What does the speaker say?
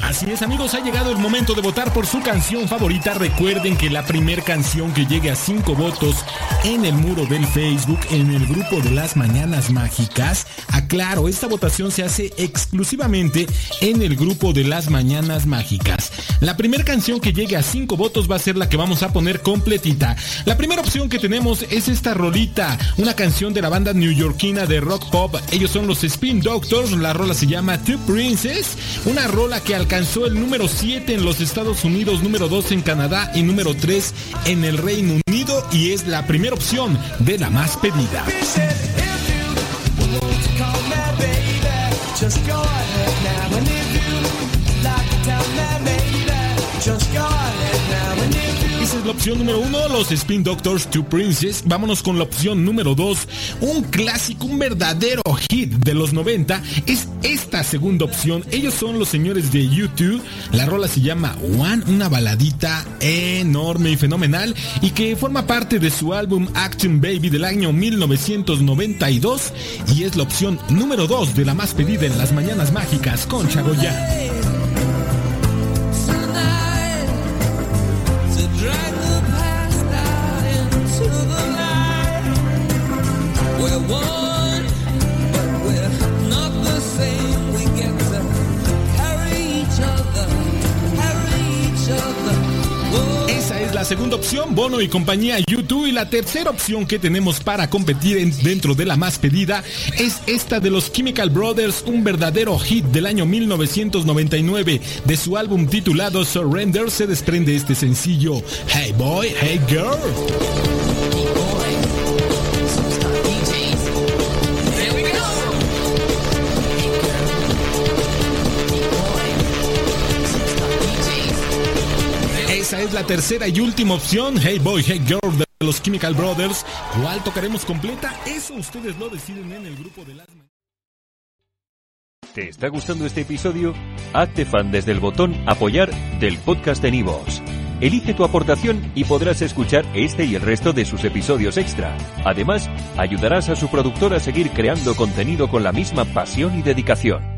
Así es, amigos, ha llegado el momento de votar por su canción favorita. Recuerden que la primer canción que llegue a 5 votos en el muro del Facebook, en el grupo de las Mañanas Mágicas, aclaro, esta votación se hace exclusivamente en el grupo de las Mañanas Mágicas. La primera canción que llegue a 5 votos va a ser la que vamos a poner completita. La primera opción que tenemos es esta rolita, una canción de la banda neoyorquina de rock pop. Ellos son los Spin Doctors, la rola se llama Two Princess, una rola que alcanzó el número 7 en los Estados Unidos, número 2 en Canadá y número 3 en el Reino Unido y es la primera opción de la más pedida. Esa es la opción número uno, los Spin Doctors to Princess. Vámonos con la opción número dos, un clásico, un verdadero hit de los 90. Es esta segunda opción. Ellos son los señores de YouTube. La rola se llama One, una baladita enorme y fenomenal y que forma parte de su álbum Action Baby del año 1992 y es la opción número dos de la más pedida en las mañanas mágicas con Chagoya. Esa es la segunda opción, Bono y compañía YouTube. Y la tercera opción que tenemos para competir dentro de la más pedida es esta de los Chemical Brothers, un verdadero hit del año 1999. De su álbum titulado Surrender se desprende este sencillo Hey Boy, Hey Girl. Esa es la tercera y última opción. Hey Boy, Hey Girl de los Chemical Brothers. ¿Cuál tocaremos completa? Eso ustedes lo deciden en el grupo de las... ¿Te está gustando este episodio? Hazte fan desde el botón Apoyar del podcast de Nivos. Elige tu aportación y podrás escuchar este y el resto de sus episodios extra. Además, ayudarás a su productor a seguir creando contenido con la misma pasión y dedicación.